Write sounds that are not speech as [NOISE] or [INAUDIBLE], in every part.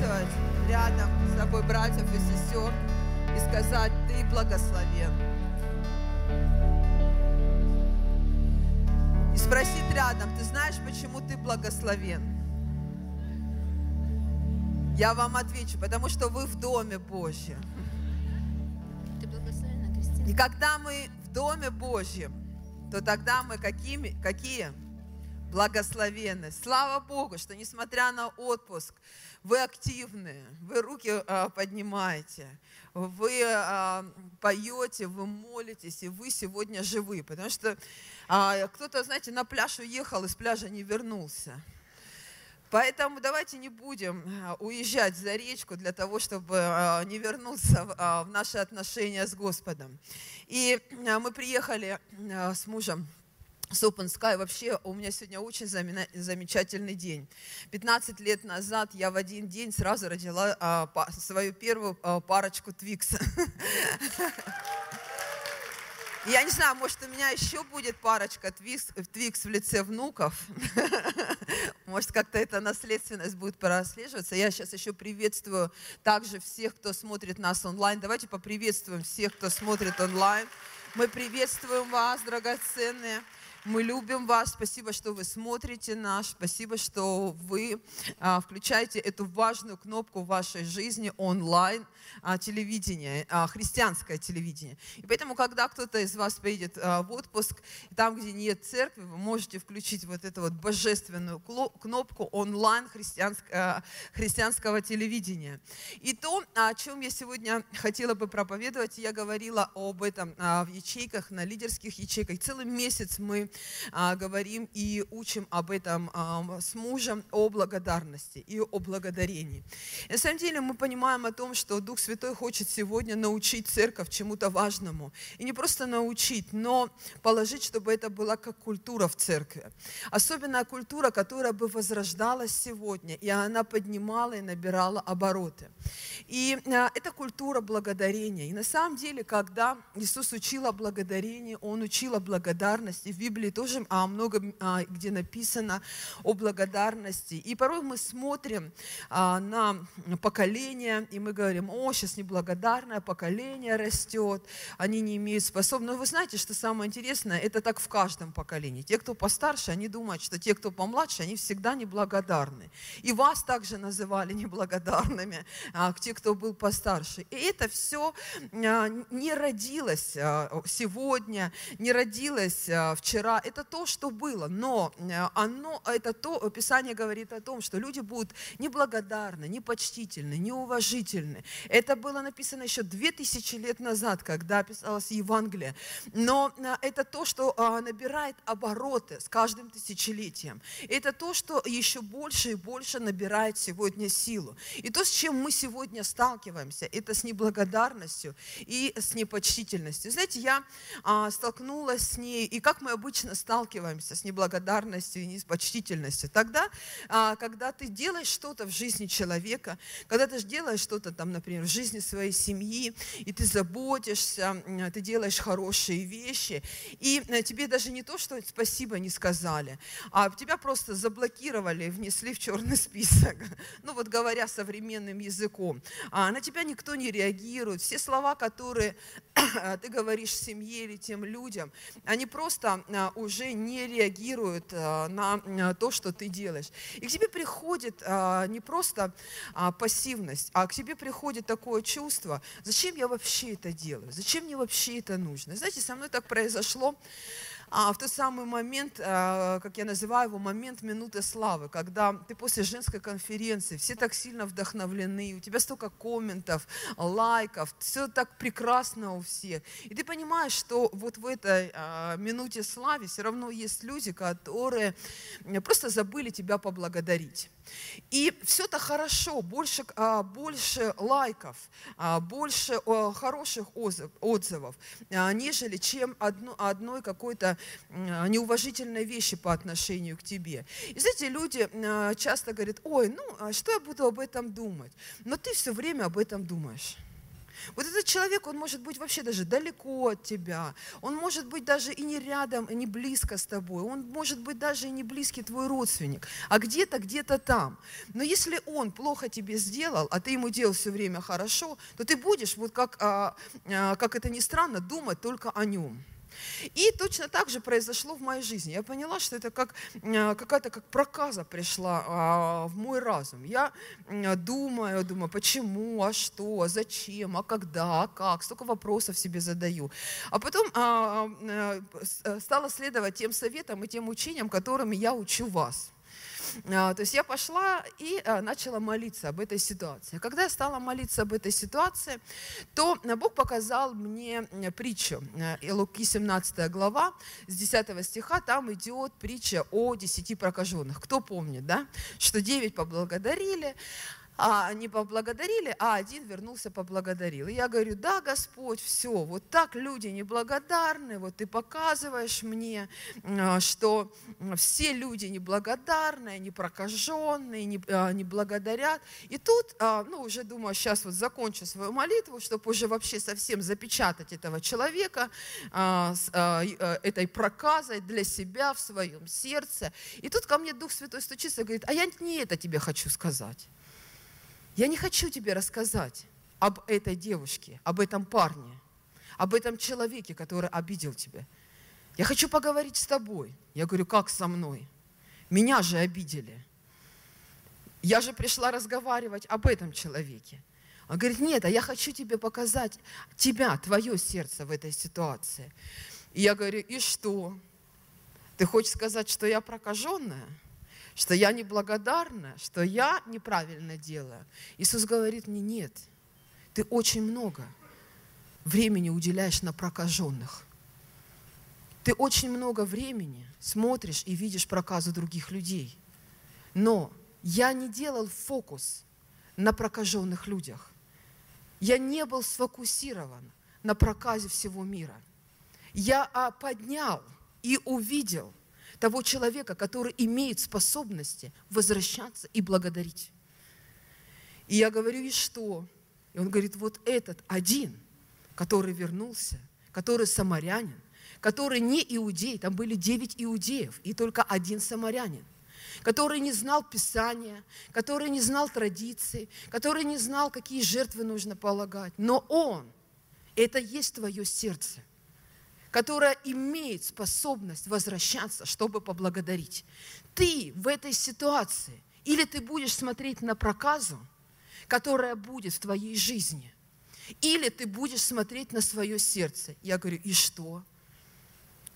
поприветствовать рядом с собой братьев и сестер и сказать, ты благословен. И спросить рядом, ты знаешь, почему ты благословен? Я вам отвечу, потому что вы в доме Божьем. Ты благословена, Кристина. И когда мы в доме Божьем, то тогда мы какими, какие? Благословенны. Слава Богу, что несмотря на отпуск, вы активны, вы руки а, поднимаете, вы а, поете, вы молитесь, и вы сегодня живы. Потому что а, кто-то, знаете, на пляж уехал, из пляжа не вернулся. Поэтому давайте не будем уезжать за речку для того, чтобы не вернуться в, наши отношения с Господом. И мы приехали с мужем с Open Sky. Вообще у меня сегодня очень замечательный день. 15 лет назад я в один день сразу родила а, свою первую а, парочку Твикса. [LAUGHS] Я не знаю, может, у меня еще будет парочка твикс, твикс в лице внуков. [LAUGHS] Может, как-то эта наследственность будет прослеживаться. Я сейчас еще приветствую также всех, кто смотрит нас онлайн. Давайте поприветствуем всех, кто смотрит онлайн. Мы приветствуем вас, драгоценные. Мы любим вас. Спасибо, что вы смотрите нас. Спасибо, что вы а, включаете эту важную кнопку в вашей жизни онлайн а, телевидение, а, христианское телевидение. И поэтому, когда кто-то из вас поедет а, в отпуск, там, где нет церкви, вы можете включить вот эту вот божественную кнопку онлайн христианского, христианского телевидения. И то, о чем я сегодня хотела бы проповедовать, я говорила об этом а, в ячейках, на лидерских ячейках. Целый месяц мы а, говорим и учим об этом а, с мужем, о благодарности и о благодарении. И на самом деле мы понимаем о том, что Дух Святой хочет сегодня научить церковь чему-то важному. И не просто научить, но положить, чтобы это была как культура в церкви. Особенная культура, которая бы возрождалась сегодня, и она поднимала и набирала обороты. И а, это культура благодарения. И на самом деле, когда Иисус учил о благодарении, Он учил о благодарности. В Библии тоже а, много а, где написано о благодарности. И порой мы смотрим а, на поколение, и мы говорим, о, сейчас неблагодарное поколение растет, они не имеют способности. Но вы знаете, что самое интересное, это так в каждом поколении. Те, кто постарше, они думают, что те, кто помладше, они всегда неблагодарны. И вас также называли неблагодарными, а, те, кто был постарше. И это все а, не родилось а, сегодня, не родилось а, вчера. Это то, что было. Но а, оно, это то, Писание говорит о том, что люди будут неблагодарны, непочтительны, неуважительны. Это было написано еще две тысячи лет назад, когда писалось Евангелие. Но а, это то, что набирает обороты с каждым тысячелетием. Это то, что еще больше и больше набирает сегодня силу. И то, с чем мы сегодня сталкиваемся, это с неблагодарностью и с непочтительностью. Знаете, я а, столкнулась с ней, и как мы обычно сталкиваемся с неблагодарностью и непочтительностью? Тогда, а, когда ты делаешь что-то в жизни человека, когда ты делаешь что-то там, например, в жизни своей семьи, и ты заботишься, ты делаешь хорошие вещи, и э, тебе даже не то, что спасибо не сказали, а тебя просто заблокировали, внесли в черный список. [LAUGHS] Ну вот говоря современным языком. А на тебя никто не реагирует. Все слова, которые [COUGHS] ты говоришь семье или тем людям, они просто а, уже не реагируют а, на а, то, что ты делаешь. И к тебе приходит а, не просто а, пассивность, а к тебе приходит такое чувство, зачем я вообще это делаю, зачем мне вообще это нужно. Знаете, со мной так произошло а, в тот самый момент, а, как я называю его, момент минуты славы, когда ты после женской конференции, все так сильно вдохновлены, у тебя столько комментов, лайков, все так прекрасно у всех. И ты понимаешь, что вот в этой а, минуте славы все равно есть люди, которые просто забыли тебя поблагодарить. И все это хорошо, больше, а, больше лайков, а, больше хороших отзыв- отзывов, а, нежели чем одно- одной какой-то неуважительной вещи по отношению к тебе. И знаете, люди часто говорят, ой, ну что я буду об этом думать? Но ты все время об этом думаешь. Вот этот человек, он может быть вообще даже далеко от тебя, он может быть даже и не рядом, и не близко с тобой, он может быть даже и не близкий твой родственник, а где-то, где-то там. Но если он плохо тебе сделал, а ты ему делал все время хорошо, то ты будешь, вот как, а, а, как это ни странно, думать только о нем. И точно так же произошло в моей жизни. Я поняла, что это как э, какая-то как проказа пришла а, в мой разум. Я думаю, думаю, почему, а что, а зачем, а когда, а как, столько вопросов себе задаю. А потом а, э, стала следовать тем советам и тем учениям, которыми я учу вас. А, то есть я пошла и а, начала молиться об этой ситуации. Когда я стала молиться об этой ситуации, то Бог показал мне притчу. Луки 17 глава, с 10 стиха, там идет притча о десяти прокаженных. Кто помнит, да? Что девять поблагодарили, а они поблагодарили, а один вернулся поблагодарил. И я говорю, да, Господь, все, вот так люди неблагодарны, вот ты показываешь мне, а, что все люди неблагодарные, не прокаженные, не, не благодарят. И тут, а, ну, уже думаю, сейчас вот закончу свою молитву, чтобы уже вообще совсем запечатать этого человека этой проказой для себя в своем сердце. И тут ко мне Дух Святой стучится и говорит, а я не это тебе хочу сказать. Я не хочу тебе рассказать об этой девушке, об этом парне, об этом человеке, который обидел тебя. Я хочу поговорить с тобой. Я говорю, как со мной? Меня же обидели. Я же пришла разговаривать об этом человеке. Он говорит, нет, а я хочу тебе показать тебя, твое сердце в этой ситуации. И я говорю, и что? Ты хочешь сказать, что я прокаженная? Что я неблагодарна, что я неправильно делаю. Иисус говорит мне, нет, ты очень много времени уделяешь на прокаженных. Ты очень много времени смотришь и видишь проказы других людей. Но я не делал фокус на прокаженных людях. Я не был сфокусирован на проказе всего мира. Я а, поднял и увидел – того человека, который имеет способности возвращаться и благодарить. И я говорю, и что? И он говорит, вот этот один, который вернулся, который самарянин, который не иудей, там были девять иудеев, и только один самарянин, который не знал Писания, который не знал традиций, который не знал, какие жертвы нужно полагать. Но он, это есть твое сердце которая имеет способность возвращаться, чтобы поблагодарить. Ты в этой ситуации, или ты будешь смотреть на проказу, которая будет в твоей жизни, или ты будешь смотреть на свое сердце. Я говорю, и что?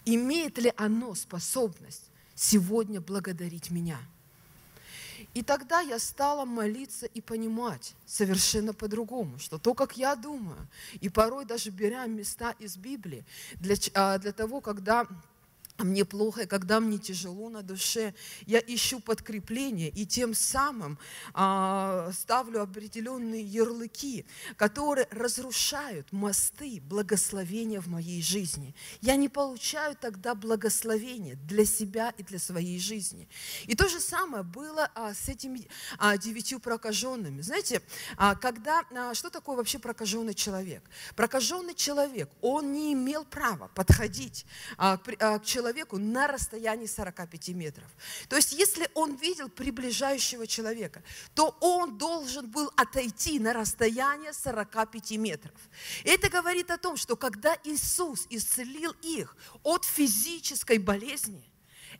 Имеет ли оно способность сегодня благодарить меня? И тогда я стала молиться и понимать совершенно по-другому, что то, как я думаю, и порой даже беря места из Библии, для, а, для того, когда мне плохо, и когда мне тяжело на душе, я ищу подкрепление и тем самым а, ставлю определенные ярлыки, которые разрушают мосты благословения в моей жизни. Я не получаю тогда благословения для себя и для своей жизни. И то же самое было а, с этими а, девятью прокаженными. Знаете, а, когда, а, что такое вообще прокаженный человек? Прокаженный человек, он не имел права подходить а, к, а, к человеку, человеку на расстоянии 45 метров. То есть, если он видел приближающего человека, то он должен был отойти на расстояние 45 метров. Это говорит о том, что когда Иисус исцелил их от физической болезни,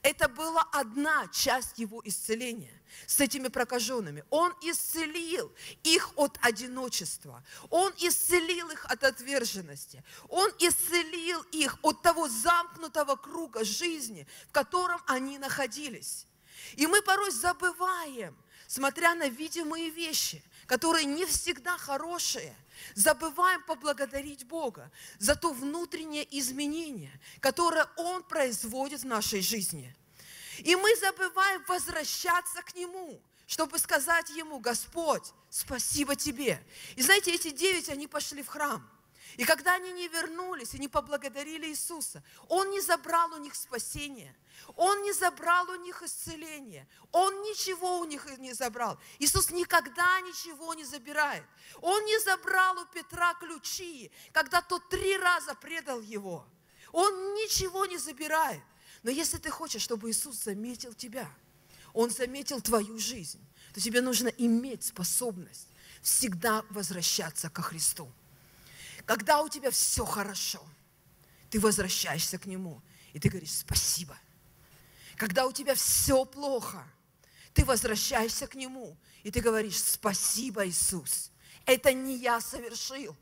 это была одна часть его исцеления с этими прокаженными. Он исцелил их от одиночества. Он исцелил их от отверженности. Он исцелил их от того замкнутого круга жизни, в котором они находились. И мы порой забываем, смотря на видимые вещи, которые не всегда хорошие, забываем поблагодарить Бога за то внутреннее изменение, которое Он производит в нашей жизни. И мы забываем возвращаться к Нему, чтобы сказать Ему, Господь, спасибо Тебе. И знаете, эти девять, они пошли в храм. И когда они не вернулись и не поблагодарили Иисуса, Он не забрал у них спасение, Он не забрал у них исцеление, Он ничего у них не забрал. Иисус никогда ничего не забирает. Он не забрал у Петра ключи, когда тот три раза предал его. Он ничего не забирает. Но если ты хочешь, чтобы Иисус заметил тебя, Он заметил твою жизнь, то тебе нужно иметь способность всегда возвращаться ко Христу. Когда у тебя все хорошо, ты возвращаешься к Нему, и ты говоришь спасибо. Когда у тебя все плохо, ты возвращаешься к Нему, и ты говоришь спасибо, Иисус. Это не я совершил.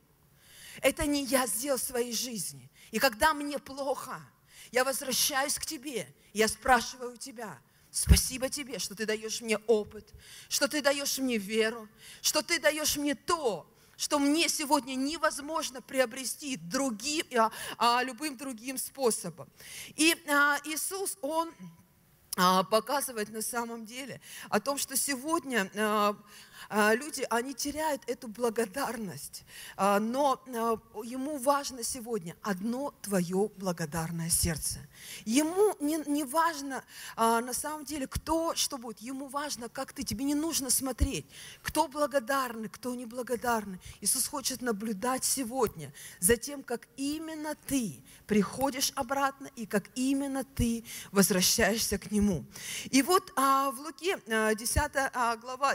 Это не я сделал в своей жизни. И когда мне плохо, я возвращаюсь к Тебе, я спрашиваю у Тебя, спасибо Тебе, что Ты даешь мне опыт, что Ты даешь мне веру, что Ты даешь мне то, что мне сегодня невозможно приобрести другим, а, а, любым другим способом. И а, Иисус, Он показывает на самом деле о том, что сегодня люди, они теряют эту благодарность, а, но а, ему важно сегодня одно твое благодарное сердце. Ему не, не важно на самом деле, кто что будет, ему важно, как ты, тебе не нужно смотреть, кто благодарный, кто неблагодарный. Иисус хочет наблюдать сегодня за тем, как именно ты приходишь обратно и как именно ты возвращаешься к Нему. И вот в Луке 10 глава,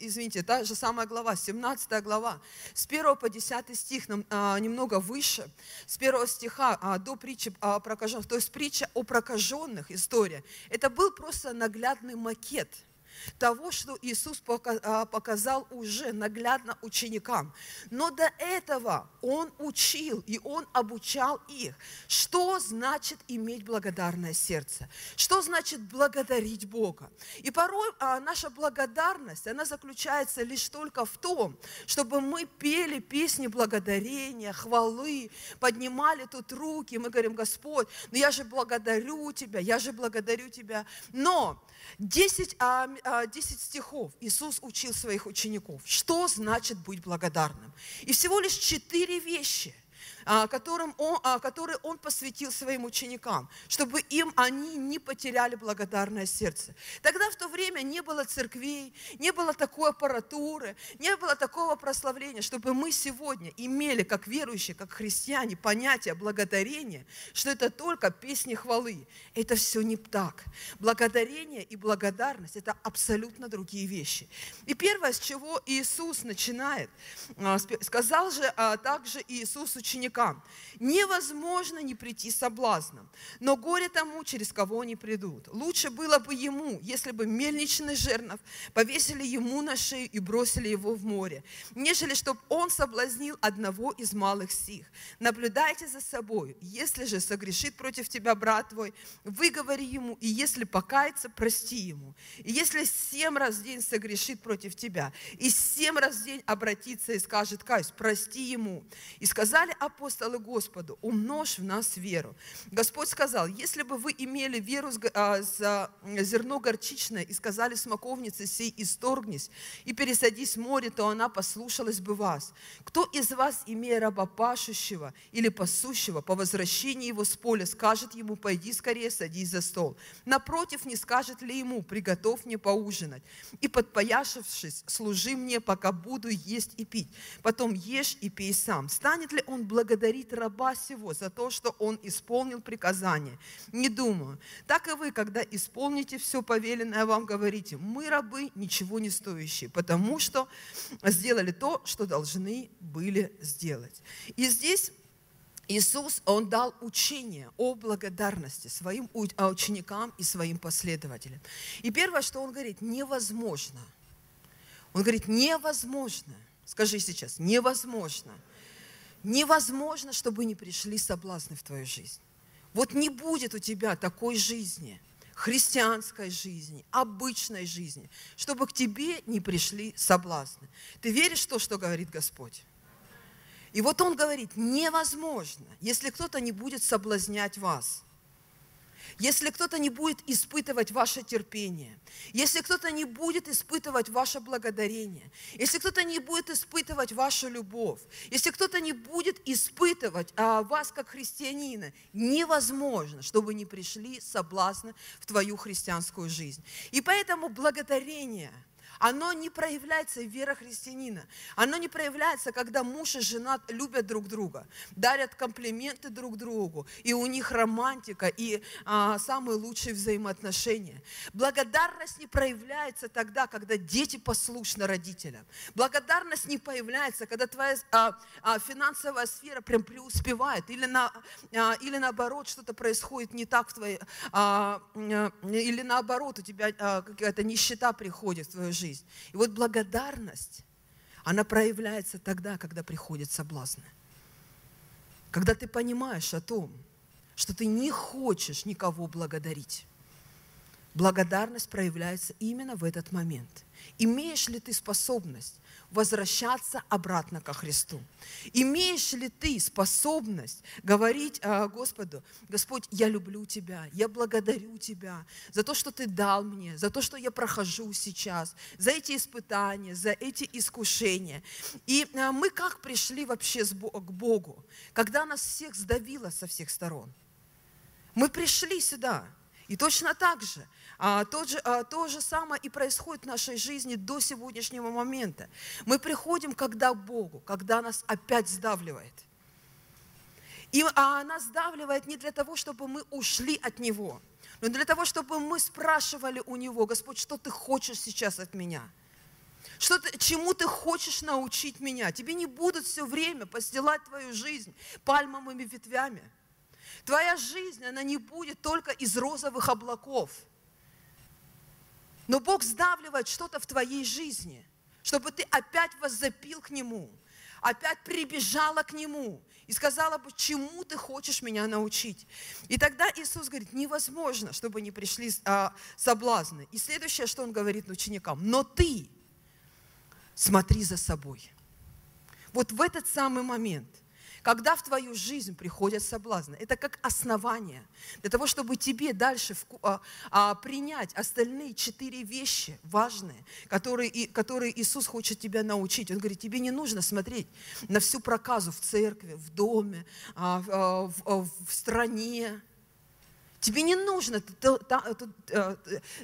извините, та же самая глава, 17 глава, с 1 по 10 стих, нам, а, немного выше, с 1 стиха а, до притчи о прокаженных, то есть притча о прокаженных, история, это был просто наглядный макет – того, что Иисус а, показал уже наглядно ученикам. Но до этого Он учил и Он обучал их, что значит иметь благодарное сердце, что значит благодарить Бога. И порой а, наша благодарность, она заключается лишь только в том, чтобы мы пели песни благодарения, хвалы, поднимали тут руки, мы говорим, Господь, ну я же благодарю Тебя, я же благодарю Тебя. Но 10, 10 а, стихов Иисус учил своих учеников, что значит быть благодарным. И всего лишь четыре вещи – а, которым он, а, который он посвятил своим ученикам, чтобы им они не потеряли благодарное сердце. Тогда в то время не было церквей, не было такой аппаратуры, не было такого прославления, чтобы мы сегодня имели, как верующие, как христиане, понятие благодарения, что это только песни хвалы. Это все не так. Благодарение и благодарность – это абсолютно другие вещи. И первое, с чего Иисус начинает, а, сказал же также Иисус ученикам, ученикам, невозможно не прийти соблазном, но горе тому, через кого они придут. Лучше было бы ему, если бы мельничный жернов повесили ему на шею и бросили его в море, нежели чтобы он соблазнил одного из малых сих. Наблюдайте за собой. Если же согрешит против тебя брат твой, выговори ему, и если покается, прости ему. И если семь раз в день согрешит против тебя, и семь раз в день обратится и скажет, каюсь, прости ему. И сказали апостолы, Господу, умножь в нас веру. Господь сказал, если бы вы имели веру а, за зерно горчичное и сказали смоковнице сей, исторгнись и пересадись в море, то она послушалась бы вас. Кто из вас, имея раба пашущего или пасущего, по возвращении его с поля, скажет ему, пойди скорее, садись за стол? Напротив, не скажет ли ему, приготовь мне поужинать, и подпояшившись, служи мне, пока буду есть и пить. Потом ешь и пей сам. Станет ли он благодарить раба сего за то, что он исполнил приказание. Не думаю. Так и вы, когда исполните все повеленное вам, говорите, мы рабы, ничего не стоящие, потому что сделали то, что должны были сделать. И здесь Иисус, Он дал учение о благодарности своим а, ученикам и своим последователям. И первое, что Он говорит, невозможно. Он говорит, невозможно. Скажи сейчас, невозможно – Невозможно, чтобы не пришли соблазны в твою жизнь. Вот не будет у тебя такой жизни, христианской жизни, обычной жизни, чтобы к тебе не пришли соблазны. Ты веришь в то, что говорит Господь? И вот Он говорит, невозможно, если кто-то не будет соблазнять вас. Если кто-то не будет испытывать ваше терпение, если кто-то не будет испытывать ваше благодарение, если кто-то не будет испытывать вашу любовь, если кто-то не будет испытывать а, вас как христианина, невозможно, чтобы не пришли соблазны в твою христианскую жизнь. И поэтому благодарение – оно не проявляется в вере христианина. Оно не проявляется, когда муж и жена любят друг друга, дарят комплименты друг другу, и у них романтика, и а, самые лучшие взаимоотношения. Благодарность не проявляется тогда, когда дети послушны родителям. Благодарность не появляется, когда твоя а, а, финансовая сфера прям преуспевает, или, на, а, или наоборот, что-то происходит не так в твоей, а, а, или наоборот, у тебя а, какая-то нищета приходит в твою жизнь жизнь. И вот благодарность, она проявляется тогда, когда приходят соблазны. Когда ты понимаешь о том, что ты не хочешь никого благодарить. Благодарность проявляется именно в этот момент. Имеешь ли ты способность возвращаться обратно ко Христу? Имеешь ли ты способность говорить э, Господу, Господь, я люблю Тебя, я благодарю Тебя за то, что Ты дал мне, за то, что я прохожу сейчас, за эти испытания, за эти искушения. И э, мы как пришли вообще к Богу, когда нас всех сдавило со всех сторон? Мы пришли сюда, и точно так же а, то, же, а, то же самое и происходит в нашей жизни до сегодняшнего момента. Мы приходим когда Богу, когда нас опять сдавливает. И а нас сдавливает не для того, чтобы мы ушли от Него, но для того, чтобы мы спрашивали у Него, Господь, что Ты хочешь сейчас от меня? Что ты, чему ты хочешь научить меня? Тебе не будут все время постилать твою жизнь пальмовыми ветвями. Твоя жизнь, она не будет только из розовых облаков – но Бог сдавливает что-то в твоей жизни, чтобы ты опять воззапил к Нему, опять прибежала к Нему и сказала бы, чему ты хочешь меня научить. И тогда Иисус говорит, невозможно, чтобы не пришли а, соблазны. И следующее, что Он говорит ученикам, но ты смотри за собой. Вот в этот самый момент – когда в твою жизнь приходят соблазны, это как основание для того, чтобы тебе дальше а, а, принять остальные четыре вещи важные, которые, и, которые Иисус хочет тебя научить. Он говорит, тебе не нужно смотреть на всю проказу в церкви, в доме, а, в, в, в стране, Тебе не нужно э,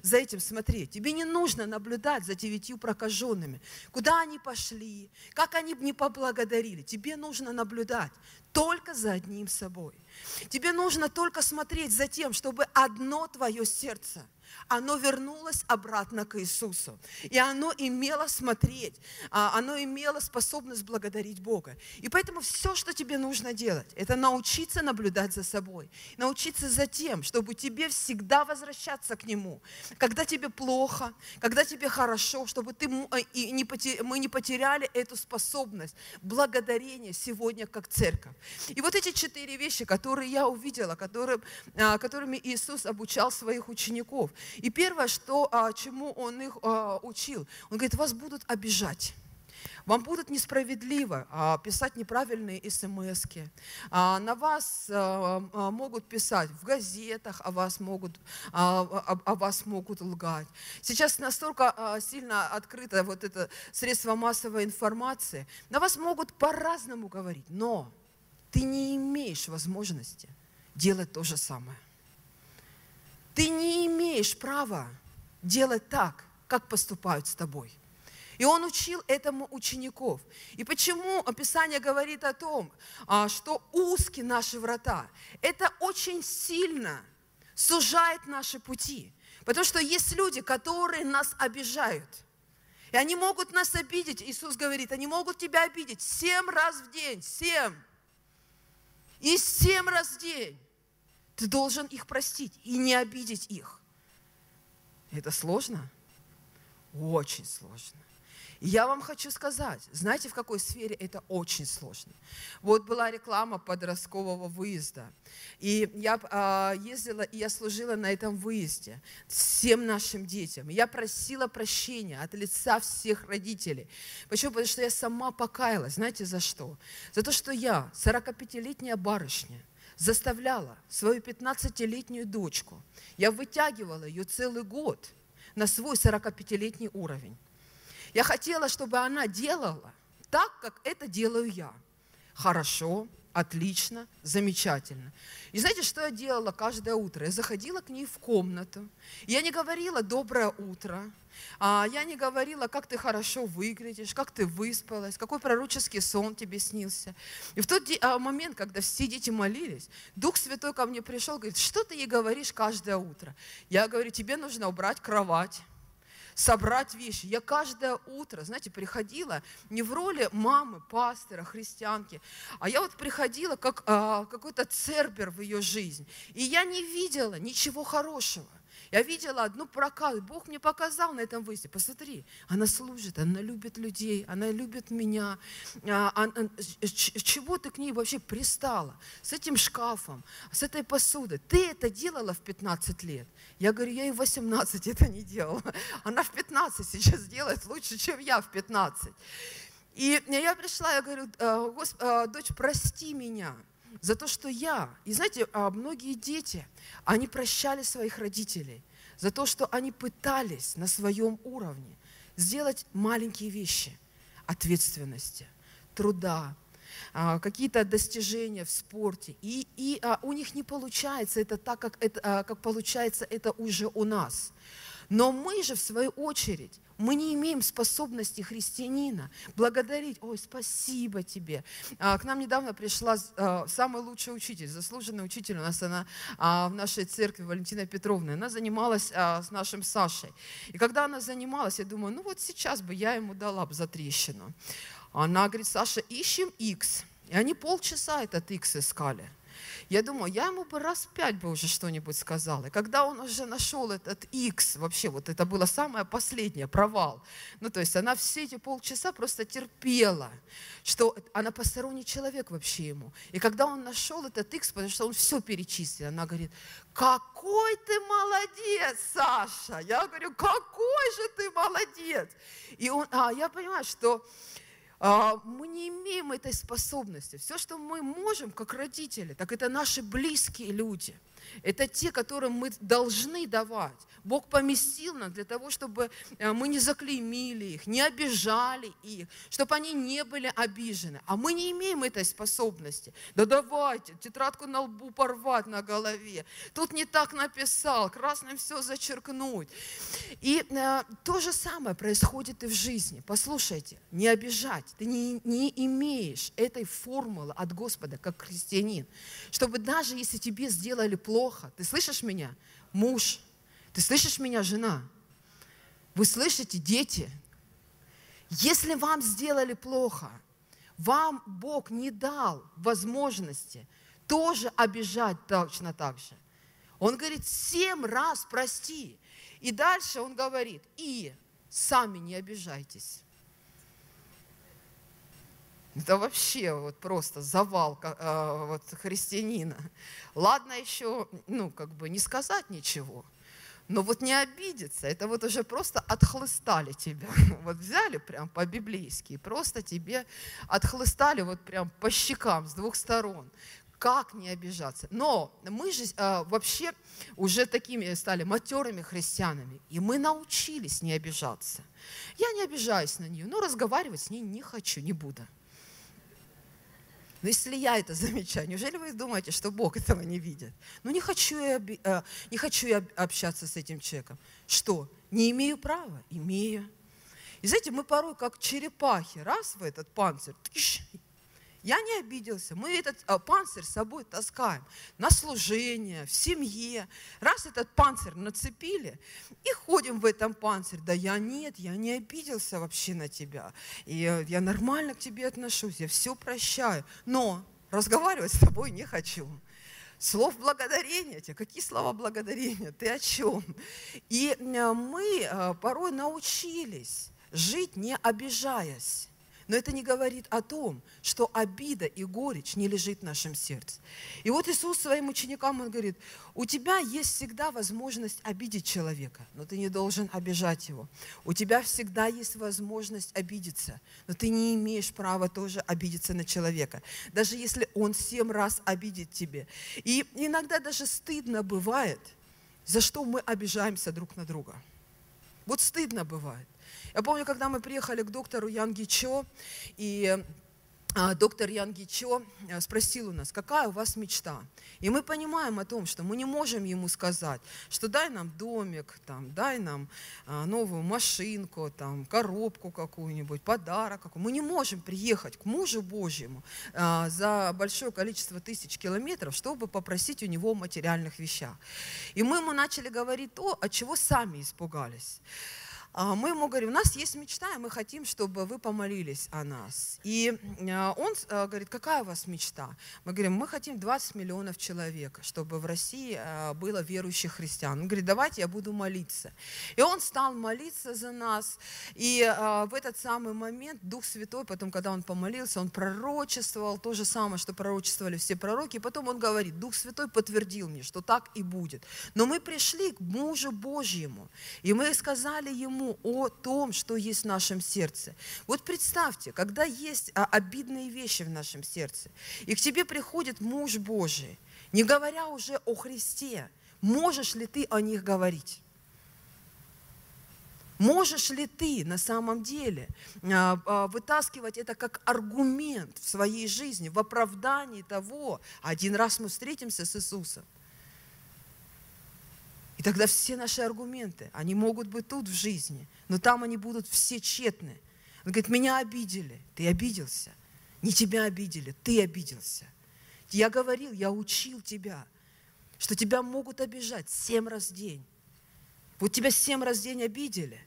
за этим смотреть. Тебе не нужно наблюдать за девятью прокаженными. Куда они пошли, как они не поблагодарили. Тебе нужно наблюдать только за одним собой. Тебе нужно только смотреть за тем, чтобы одно твое сердце – оно вернулось обратно к Иисусу. И оно имело смотреть, а, оно имело способность благодарить Бога. И поэтому все, что тебе нужно делать, это научиться наблюдать за собой, научиться за тем, чтобы тебе всегда возвращаться к Нему. Когда тебе плохо, когда тебе хорошо, чтобы ты, э, и не мы не потеряли эту способность благодарения сегодня как церковь. И вот эти четыре вещи, которые я увидела, которые, а, которыми Иисус обучал своих учеников, и первое, что, а, чему он их а, учил, он говорит, вас будут обижать. Вам будут несправедливо а, писать неправильные смс На вас могут писать в газетах, о вас могут, о, вас могут лгать. Сейчас настолько сильно открыто вот это средство массовой информации. На вас могут по-разному говорить, но ты не имеешь возможности делать то же самое. Ты не имеешь права делать так, как поступают с тобой. И он учил этому учеников. И почему Писание говорит о том, а, что узкие наши врата? Это очень сильно сужает наши пути. Потому что есть люди, которые нас обижают. И они могут нас обидеть. Иисус говорит, они могут тебя обидеть семь раз в день. Семь. И семь раз в день. Ты должен их простить и не обидеть их. Это сложно? Очень сложно. И я вам хочу сказать, знаете, в какой сфере это очень сложно. Вот была реклама подросткового выезда. И я э, ездила, и я служила на этом выезде всем нашим детям. Я просила прощения от лица всех родителей. Почему? Потому что я сама покаялась. Знаете, за что? За то, что я, 45-летняя барышня, заставляла свою 15-летнюю дочку, я вытягивала ее целый год на свой 45-летний уровень. Я хотела, чтобы она делала так, как это делаю я. Хорошо, отлично, замечательно. И знаете, что я делала каждое утро? Я заходила к ней в комнату. Я не говорила «доброе утро», а я не говорила, как ты хорошо выглядишь, как ты выспалась, какой пророческий сон тебе снился. И в тот а, момент, когда все дети молились, Дух Святой ко мне пришел, говорит, что ты ей говоришь каждое утро? Я говорю, тебе нужно убрать кровать, собрать вещи. Я каждое утро, знаете, приходила не в роли мамы, пастора, христианки, а я вот приходила как а, какой-то цербер в ее жизнь. И я не видела ничего хорошего. Я видела одну проказу. Бог мне показал на этом выезде. Посмотри, она служит, она любит людей, она любит меня. А, а, а, чего ты к ней вообще пристала? С этим шкафом, с этой посудой. Ты это делала в 15 лет. Я говорю, я и в 18 это не делала. Она в 15 сейчас делает лучше, чем я в 15. И я пришла, я говорю, «Э, дочь, прости меня за то, что я, и знаете, а, многие дети, они прощали своих родителей за то, что они пытались на своем уровне сделать маленькие вещи ответственности, труда, а, какие-то достижения в спорте, и, и а, у них не получается это так, как, это, как получается это уже у нас. Но мы же, в свою очередь, мы не имеем способности христианина благодарить, ой, спасибо тебе. А, к нам недавно пришла а, самый лучший учитель, заслуженный учитель у нас она а, в нашей церкви, Валентина Петровна. Она занималась с нашим Сашей. И когда она занималась, я думаю, ну вот сейчас бы я ему дала бы за трещину. Она говорит, Саша, ищем X. И они полчаса этот X искали. Я думаю, я ему бы раз пять бы уже что-нибудь сказала. И когда он уже нашел этот X, вообще вот это было самое последнее, провал. Ну, то есть она все эти полчаса просто терпела, что она посторонний человек вообще ему. И когда он нашел этот X, потому что он все перечислил, она говорит, какой ты молодец, Саша. Я говорю, какой же ты молодец. И он, а я понимаю, что мы не имеем этой способности. Все, что мы можем, как родители, так это наши близкие люди – это те, которым мы должны давать. Бог поместил нас для того, чтобы э, мы не заклеймили их, не обижали их, чтобы они не были обижены. А мы не имеем этой способности. Да давайте, тетрадку на лбу порвать на голове. Тут не так написал, красным все зачеркнуть. И э, то же самое происходит и в жизни. Послушайте, не обижать. Ты не, не имеешь этой формулы от Господа, как христианин, чтобы даже если тебе сделали плохо, плохо. Ты слышишь меня? Муж. Ты слышишь меня, жена? Вы слышите, дети? Если вам сделали плохо, вам Бог не дал возможности тоже обижать точно так же. Он говорит, семь раз прости. И дальше он говорит, и сами не обижайтесь. Это вообще вот просто завал э, вот, христианина. Ладно еще, ну, как бы не сказать ничего, но вот не обидеться, это вот уже просто отхлыстали тебя. [LAUGHS] Вот взяли прям по-библейски, просто тебе отхлыстали вот прям по щекам с двух сторон. Как не обижаться? Но мы же э, вообще уже такими стали матерыми христианами, и мы научились не обижаться. Я не обижаюсь на нее, но разговаривать с ней не хочу, не буду. Но если я это [LAUGHS] замечаю, неужели вы думаете, что Бог этого не видит? Ну не хочу я, э, не хочу я общаться с этим человеком. Что? Не имею права? Имею. И знаете, мы порой как черепахи, раз в этот панцирь, тыщ, я не обиделся. Мы этот а, панцирь с собой таскаем на служение, в семье. Раз этот панцирь нацепили и ходим в этом панцирь. Да я нет, я не обиделся вообще на тебя. И э, я нормально к тебе отношусь, я все прощаю. Но разговаривать с тобой не хочу. Слов благодарения тебе. Какие слова благодарения? Ты о чем? И э, мы порой научились жить не обижаясь Но это не говорит о том, что обида и горечь не лежит в нашем сердце. И вот Иисус своим ученикам, Он говорит, у тебя есть всегда возможность обидеть человека, но ты не должен обижать его. У тебя всегда есть возможность обидеться, но ты не имеешь права тоже обидеться на человека, даже если он семь раз обидит тебе. И иногда даже стыдно бывает, за что мы обижаемся друг на друга. Вот стыдно бывает. Я помню, когда мы приехали к доктору Янги Чо, и а, доктор Янги Чо э, спросил у нас, какая у вас мечта? И мы понимаем о том, что мы не можем ему сказать, что дай нам домик, там, дай нам а, новую машинку, там, коробку какую-нибудь, подарок какой. Мы не можем приехать к мужу Божьему а, за большое количество тысяч километров, чтобы попросить у него материальных вещах. И мы ему начали говорить то, от чего сами испугались. А, мы ему говорим, у нас есть мечта, и мы хотим, чтобы вы помолились о нас. И а, он а, говорит, какая у вас мечта? Мы говорим, мы хотим 20 миллионов человек, чтобы в России было верующих христиан. Он говорит, давайте я буду молиться. И он стал молиться за нас. И в этот самый момент Дух Святой, потом, когда он помолился, он пророчествовал то же самое, что пророчествовали все пророки. И потом он говорит, Дух Святой подтвердил мне, что так и будет. Но мы пришли к мужу Божьему, и мы сказали ему, о том, что есть в нашем сердце. Вот представьте, когда есть а, обидные вещи в нашем сердце, и к тебе приходит муж Божий, не говоря уже о Христе, можешь ли ты о них говорить? Можешь ли ты на самом деле а, а, вытаскивать это как аргумент в своей жизни, в оправдании того, один раз мы встретимся с Иисусом, и тогда все наши аргументы, они могут быть тут в жизни, но там они будут все тщетны. Он говорит, меня обидели, ты обиделся. Не тебя обидели, ты обиделся. Я говорил, я учил тебя, что тебя могут обижать семь раз в день. Вот тебя семь раз в день обидели.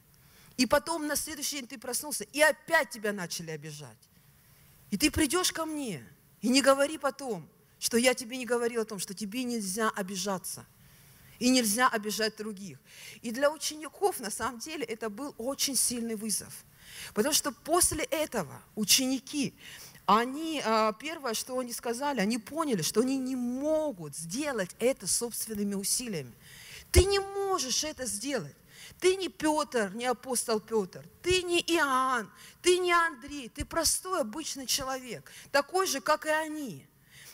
И потом на следующий день ты проснулся, и опять тебя начали обижать. И ты придешь ко мне, и не говори потом, что я тебе не говорил о том, что тебе нельзя обижаться – и нельзя обижать других. И для учеников, на самом деле, это был очень сильный вызов. Потому что после этого ученики, они, а, первое, что они сказали, они поняли, что они не могут сделать это собственными усилиями. Ты не можешь это сделать. Ты не Петр, не апостол Петр, ты не Иоанн, ты не Андрей, ты простой обычный человек, такой же, как и они.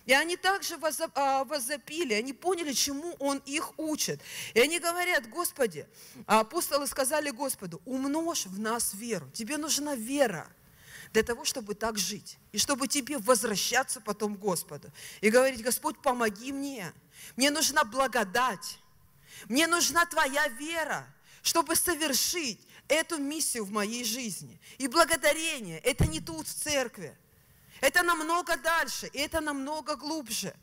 И они также а, возопили, они поняли, чему Он их учит. И они говорят, Господи, апостолы сказали Господу, умножь в нас веру. Тебе нужна вера для того, чтобы так жить. И чтобы тебе возвращаться потом к Господу. И говорить, Господь, помоги мне. Мне нужна благодать. Мне нужна Твоя вера, чтобы совершить эту миссию в моей жизни. И благодарение – это не тут в церкви. Это намного дальше, это намного глубже.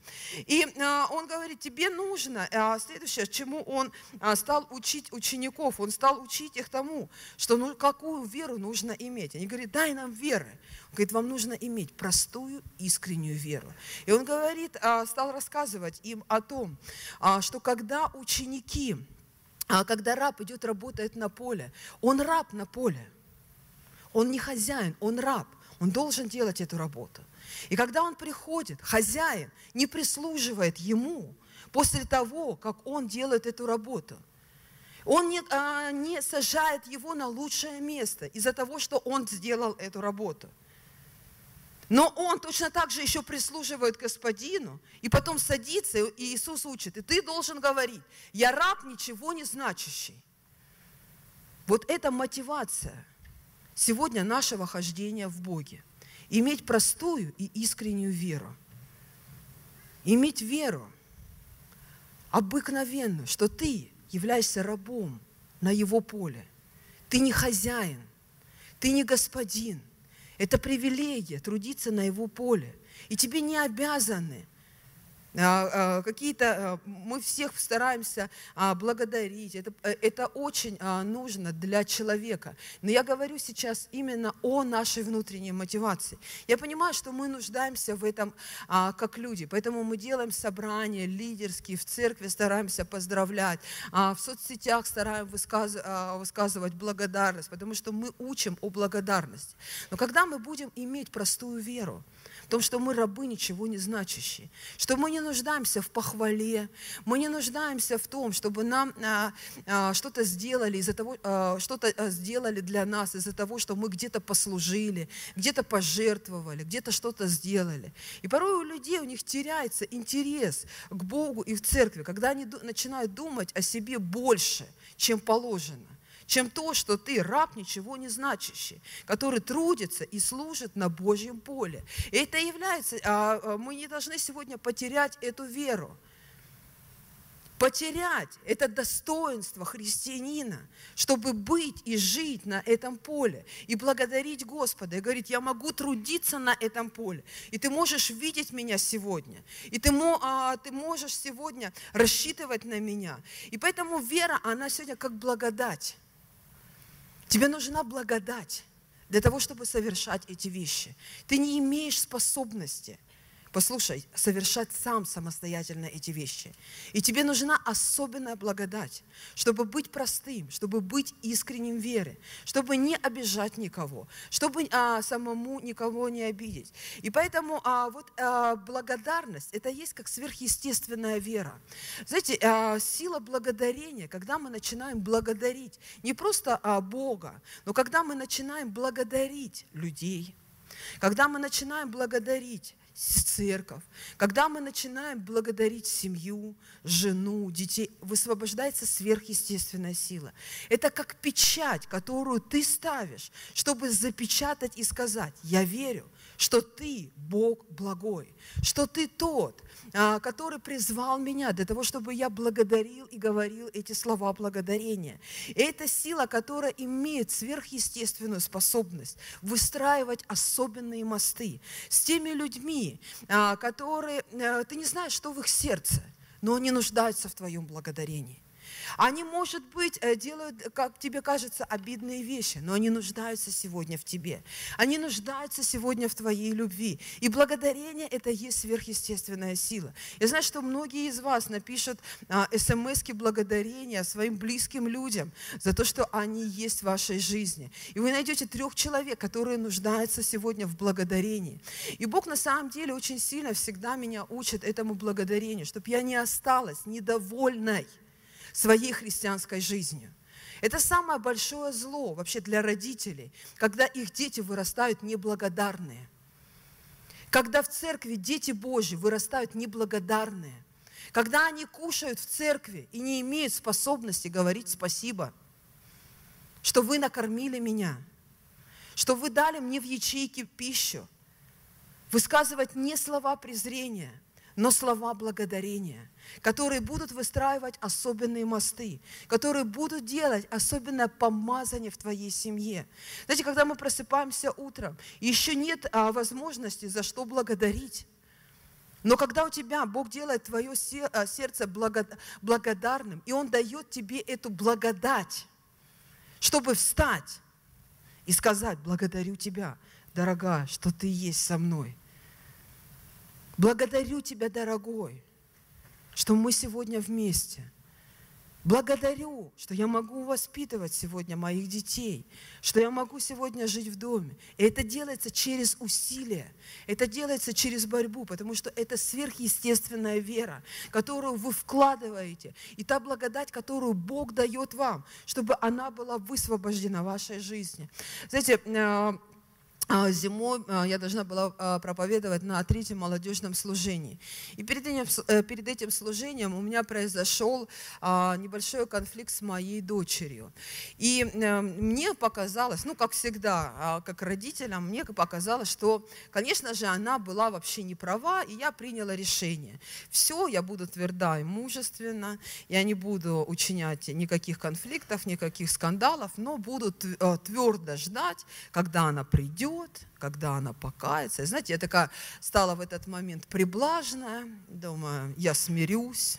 И а, он говорит, тебе нужно, а, следующее, чему он а, стал учить учеников, он стал учить их тому, что ну, какую веру нужно иметь. Они говорят, дай нам веры. Он говорит, вам нужно иметь простую, искреннюю веру. И он говорит, а, стал рассказывать им о том, а, что когда ученики, а, когда раб идет, работает на поле, он раб на поле. Он не хозяин, он раб. Он должен делать эту работу. И когда он приходит, хозяин не прислуживает ему после того, как он делает эту работу. Он не, а, не сажает его на лучшее место из-за того, что он сделал эту работу. Но он точно так же еще прислуживает господину, и потом садится, и Иисус учит, и ты должен говорить, я раб ничего не значащий. Вот это мотивация – сегодня нашего хождения в Боге. Иметь простую и искреннюю веру. Иметь веру обыкновенную, что ты являешься рабом на его поле. Ты не хозяин, ты не господин. Это привилегия трудиться на его поле. И тебе не обязаны какие-то, а, мы всех стараемся благодарить, это, э, это очень нужно для человека. Но я говорю сейчас именно о нашей внутренней мотивации. Я понимаю, что мы нуждаемся в этом как люди, поэтому мы делаем собрания лидерские, в церкви стараемся поздравлять, в соцсетях стараемся высказывать благодарность, потому что мы учим о благодарности. Но когда мы будем иметь простую веру, в том, что мы рабы ничего не значащие, что мы не нуждаемся в похвале, мы не нуждаемся в том, чтобы нам а, а, что-то сделали из-за того, а, что-то а, сделали для нас из-за того, что мы где-то послужили, где-то пожертвовали, где-то что-то сделали. И порой у людей у них теряется интерес к Богу и в церкви, когда они начинают думать о себе больше, чем положено чем то, что ты раб, ничего не значащий, который трудится и служит на Божьем поле. И это является, а, а, мы не должны сегодня потерять эту веру. Потерять это достоинство христианина, чтобы быть и жить на этом поле, и благодарить Господа, и говорить, я могу трудиться на этом поле, и ты можешь видеть меня сегодня, и ты, а, ты можешь сегодня рассчитывать на меня. И поэтому вера, она сегодня как благодать. Тебе нужна благодать для того, чтобы совершать эти вещи. Ты не имеешь способности – послушай, совершать сам самостоятельно эти вещи. И тебе нужна особенная благодать, чтобы быть простым, чтобы быть искренним в вере, чтобы не обижать никого, чтобы а, самому никого не обидеть. И поэтому а, вот а, благодарность – это есть как сверхъестественная вера. Знаете, а, сила благодарения, когда мы начинаем благодарить не просто а, Бога, но когда мы начинаем благодарить людей, когда мы начинаем благодарить церковь, когда мы начинаем благодарить семью, жену, детей, высвобождается сверхъестественная сила. Это как печать, которую ты ставишь, чтобы запечатать и сказать, я верю, что ты Бог благой, что ты тот, а, который призвал меня для того, чтобы я благодарил и говорил эти слова благодарения. И это сила, которая имеет сверхъестественную способность выстраивать особенные мосты с теми людьми, а, которые, э, ты не знаешь, что в их сердце, но они нуждаются в твоем благодарении. Они, может быть, э, делают, как тебе кажется, обидные вещи, но они нуждаются сегодня в тебе. Они нуждаются сегодня в твоей любви. И благодарение – это есть сверхъестественная сила. Я знаю, что многие из вас напишут а, смс благодарения своим близким людям за то, что они есть в вашей жизни. И вы найдете трех человек, которые нуждаются сегодня в благодарении. И Бог на самом деле очень сильно всегда меня учит этому благодарению, чтобы я не осталась недовольной – своей христианской жизнью. Это самое большое зло вообще для родителей, когда их дети вырастают неблагодарные. Когда в церкви дети Божьи вырастают неблагодарные. Когда они кушают в церкви и не имеют способности говорить спасибо, что вы накормили меня, что вы дали мне в ячейке пищу, высказывать не слова презрения – но слова благодарения, которые будут выстраивать особенные мосты, которые будут делать особенное помазание в твоей семье. Знаете, когда мы просыпаемся утром, еще нет а, возможности за что благодарить. Но когда у тебя Бог делает твое а, сердце благодарным, и Он дает тебе эту благодать, чтобы встать и сказать, благодарю тебя, дорогая, что ты есть со мной – Благодарю Тебя, дорогой, что мы сегодня вместе. Благодарю, что я могу воспитывать сегодня моих детей, что я могу сегодня жить в доме. И это делается через усилия, это делается через борьбу, потому что это сверхъестественная вера, которую вы вкладываете, и та благодать, которую Бог дает вам, чтобы она была высвобождена в вашей жизни. Знаете, э, зимой а, я должна была а, проповедовать на третьем молодежном служении. И перед этим, э, перед этим служением у меня произошел небольшой конфликт с моей дочерью. И э, мне показалось, ну, как всегда, как родителям, мне показалось, что, конечно же, она была вообще не права, и я приняла решение. Все, я буду тверда и мужественна, я не буду учинять никаких конфликтов, никаких скандалов, но буду э, твердо ждать, когда она придет, придет, когда она покается. И знаете, я такая стала в этот момент приблажная, думаю, я смирюсь,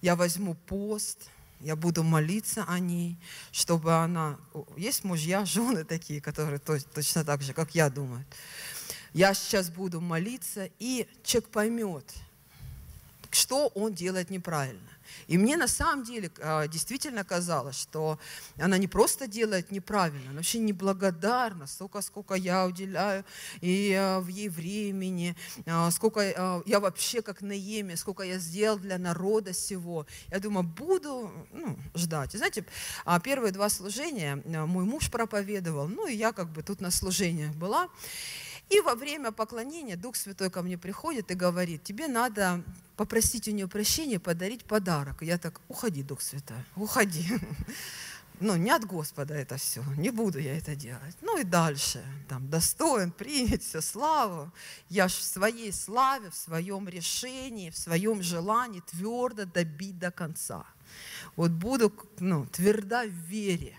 я возьму пост, я буду молиться о ней, чтобы она... Есть мужья, [LAUGHS] жены такие, которые точно так же, как я думаю. Я сейчас буду молиться, и человек поймет, что он делает неправильно. И мне на самом деле а, действительно казалось, что она не просто делает неправильно, она вообще неблагодарна, столько, сколько я уделяю и а, в ей времени, а, сколько я вообще как Наеме, сколько я сделал для народа всего. Я думаю, буду ну, ждать. И знаете, первые два служения мой муж проповедовал, ну и я как бы тут на служениях была. И во время поклонения Дух Святой ко мне приходит и говорит, тебе надо попросить у нее прощения, подарить подарок. Я так, уходи, Дух Святой, уходи. [LAUGHS] Ну, не от Господа это все, не буду я это делать. Ну и дальше, там, достоин принять все славу. Я ж в своей славе, в своем решении, в своем желании твердо добить до конца. Вот буду ну, тверда в вере.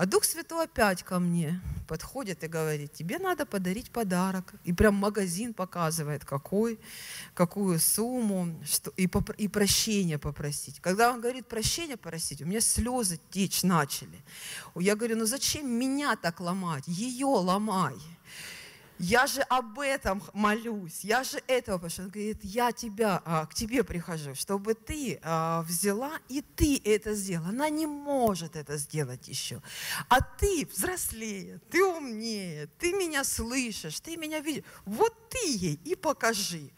А Дух Святой опять ко мне подходит и говорит, тебе надо подарить подарок. И прям магазин показывает, какой, какую сумму, что, и, поп, и прощение попросить. Когда он говорит прощение просить, у меня слезы течь начали. Я говорю, ну зачем меня так ломать? Ее ломай. Я же об этом молюсь, я же этого прошу. Он говорит, я тебя, а, к тебе прихожу, чтобы ты а, взяла и ты это сделала. Она не может это сделать еще. А ты взрослее, ты умнее, ты меня слышишь, ты меня видишь. Вот ты ей и покажи.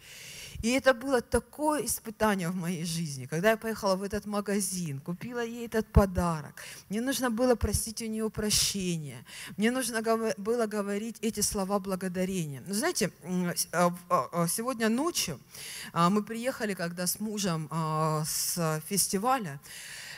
И это было такое испытание в моей жизни, когда я поехала в этот магазин, купила ей этот подарок. Мне нужно было просить у нее прощения. Мне нужно было говорить эти слова благодарения. Но знаете, а, а, а, сегодня ночью мы приехали, когда с мужем с фестиваля,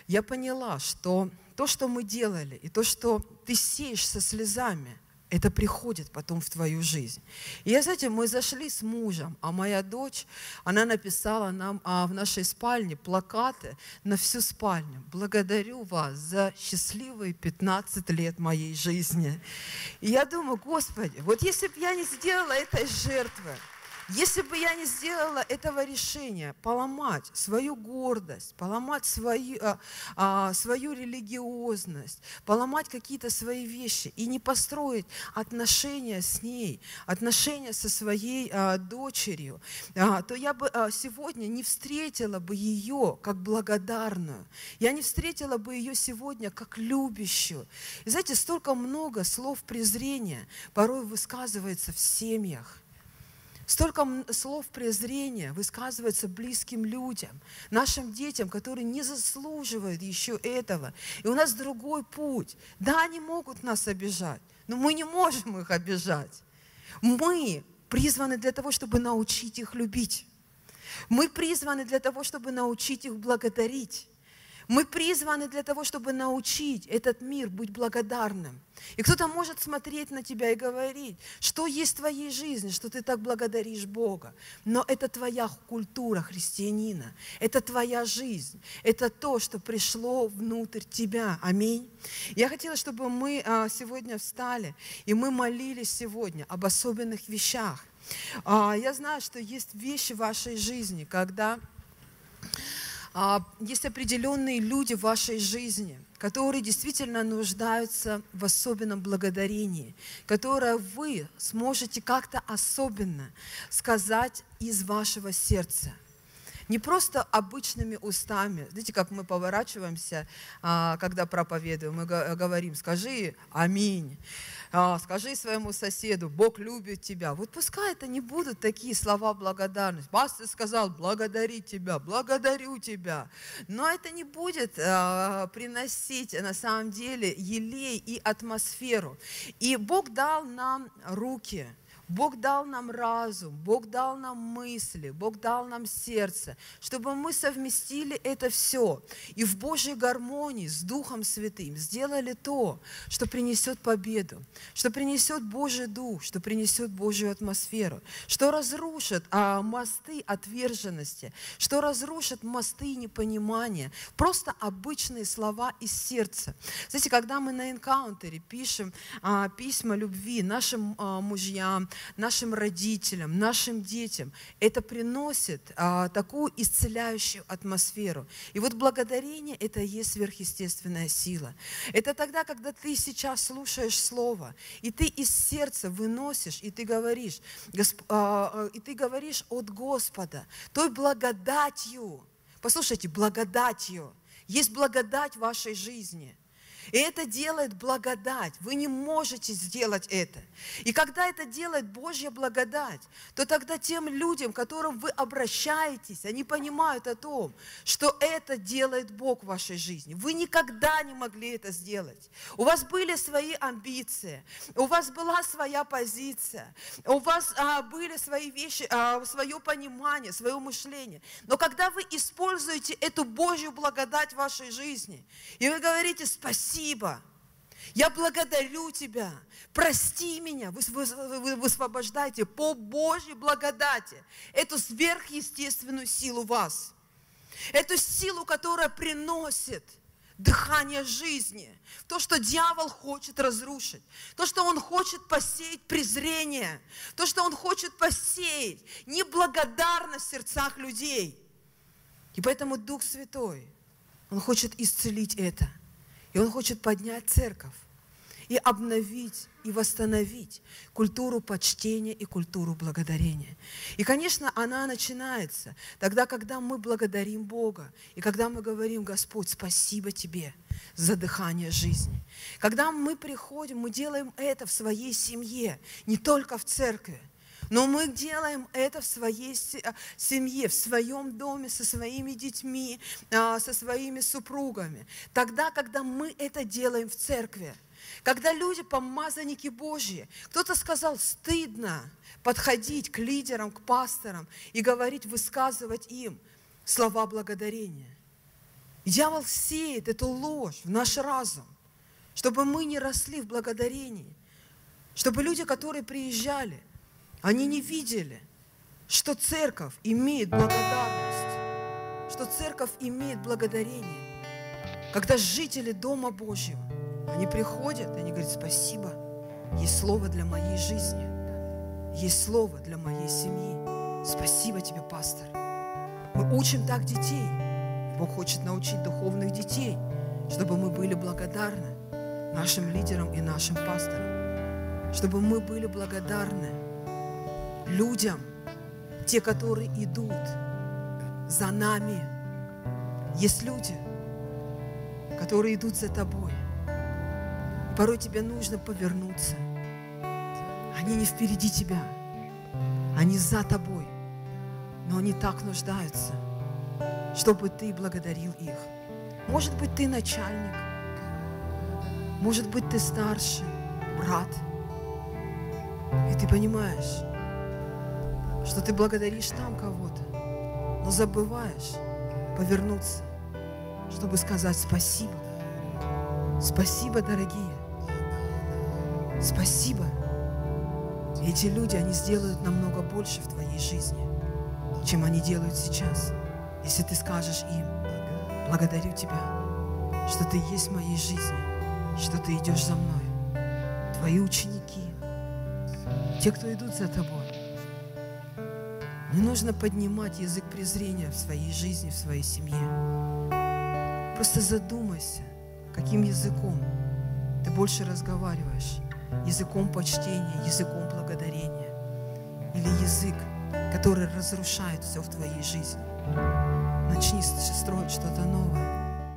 я поняла, что то, что мы делали, и то, что ты сеешь со слезами – это приходит потом в твою жизнь. И я, знаете, мы зашли с мужем, а моя дочь, она написала нам а, в нашей спальне плакаты на всю спальню. Благодарю вас за счастливые 15 лет моей жизни. И я думаю, Господи, вот если бы я не сделала этой жертвы, если бы я не сделала этого решения, поломать свою гордость, поломать свою, а, а, свою религиозность, поломать какие-то свои вещи и не построить отношения с ней, отношения со своей а, дочерью, а, то я бы а, сегодня не встретила бы ее как благодарную. Я не встретила бы ее сегодня как любящую. И знаете, столько много слов презрения порой высказывается в семьях. Столько слов презрения высказывается близким людям, нашим детям, которые не заслуживают еще этого. И у нас другой путь. Да, они могут нас обижать, но мы не можем их обижать. Мы призваны для того, чтобы научить их любить. Мы призваны для того, чтобы научить их благодарить. Мы призваны для того, чтобы научить этот мир быть благодарным. И кто-то может смотреть на тебя и говорить, что есть в твоей жизни, что ты так благодаришь Бога. Но это твоя культура христианина, это твоя жизнь, это то, что пришло внутрь тебя. Аминь. Я хотела, чтобы мы а, сегодня встали, и мы молились сегодня об особенных вещах. А, я знаю, что есть вещи в вашей жизни, когда есть определенные люди в вашей жизни, которые действительно нуждаются в особенном благодарении, которое вы сможете как-то особенно сказать из вашего сердца. Не просто обычными устами. Знаете, как мы поворачиваемся, а, когда проповедуем, мы говорим, скажи аминь. А, скажи своему соседу, Бог любит тебя. Вот пускай это не будут такие слова благодарности. Пастор сказал, благодари тебя, благодарю тебя. Но это не будет а, приносить на самом деле елей и атмосферу. И Бог дал нам руки, Бог дал нам разум, Бог дал нам мысли, Бог дал нам сердце, чтобы мы совместили это все и в Божьей гармонии с Духом Святым сделали то, что принесет победу, что принесет Божий Дух, что принесет Божью атмосферу, что разрушит а, мосты отверженности, что разрушит мосты непонимания, просто обычные слова из сердца. Знаете, когда мы на энкаунтере пишем а, письма любви нашим а, мужьям, нашим родителям, нашим детям. Это приносит а, такую исцеляющую атмосферу. И вот благодарение – это и есть сверхъестественная сила. Это тогда, когда ты сейчас слушаешь Слово, и ты из сердца выносишь, и ты говоришь, Госп... а, а и ты говоришь от Господа, той благодатью, послушайте, благодатью, есть благодать в вашей жизни – и это делает благодать. Вы не можете сделать это. И когда это делает Божья благодать, то тогда тем людям, к которым вы обращаетесь, они понимают о том, что это делает Бог в вашей жизни. Вы никогда не могли это сделать. У вас были свои амбиции, у вас была своя позиция, у вас а, были свои вещи, а, свое понимание, свое мышление. Но когда вы используете эту Божью благодать в вашей жизни, и вы говорите спасибо, спасибо. Я благодарю Тебя. Прости меня. Вы, вы, вы высвобождаете по Божьей благодати эту сверхъестественную силу вас. Эту силу, которая приносит дыхание жизни. То, что дьявол хочет разрушить. То, что он хочет посеять презрение. То, что он хочет посеять неблагодарность в сердцах людей. И поэтому Дух Святой, Он хочет исцелить это – и Он хочет поднять церковь и обновить и восстановить культуру почтения и культуру благодарения. И, конечно, она начинается тогда, когда мы благодарим Бога, и когда мы говорим, Господь, спасибо Тебе за дыхание жизни. Когда мы приходим, мы делаем это в своей семье, не только в церкви, но мы делаем это в своей а, семье, в своем доме, со своими детьми, а, со своими супругами. Тогда, когда мы это делаем в церкви, когда люди помазанники Божьи, кто-то сказал, стыдно подходить к лидерам, к пасторам и говорить, высказывать им слова благодарения. Дьявол сеет эту ложь в наш разум, чтобы мы не росли в благодарении, чтобы люди, которые приезжали – они не видели, что церковь имеет благодарность, что церковь имеет благодарение. Когда жители Дома Божьего, они приходят, они говорят, спасибо, есть слово для моей жизни, есть слово для моей семьи. Спасибо тебе, пастор. Мы учим так детей. Бог хочет научить духовных детей, чтобы мы были благодарны нашим лидерам и нашим пасторам, чтобы мы были благодарны людям, те, которые идут за нами. Есть люди, которые идут за тобой. Порой тебе нужно повернуться. Они не впереди тебя, они за тобой, но они так нуждаются, чтобы ты благодарил их. Может быть, ты начальник, может быть, ты старший, брат, и ты понимаешь, что ты благодаришь там кого-то, но забываешь повернуться, чтобы сказать спасибо. Спасибо, дорогие. Спасибо. Эти люди, они сделают намного больше в твоей жизни, чем они делают сейчас. Если ты скажешь им, благодарю тебя, что ты есть в моей жизни, что ты идешь за мной. Твои ученики, те, кто идут за тобой, не нужно поднимать язык презрения в своей жизни, в своей семье. Просто задумайся, каким языком ты больше разговариваешь. Языком почтения, языком благодарения. Или язык, который разрушает все в твоей жизни. Начни строить что-то новое.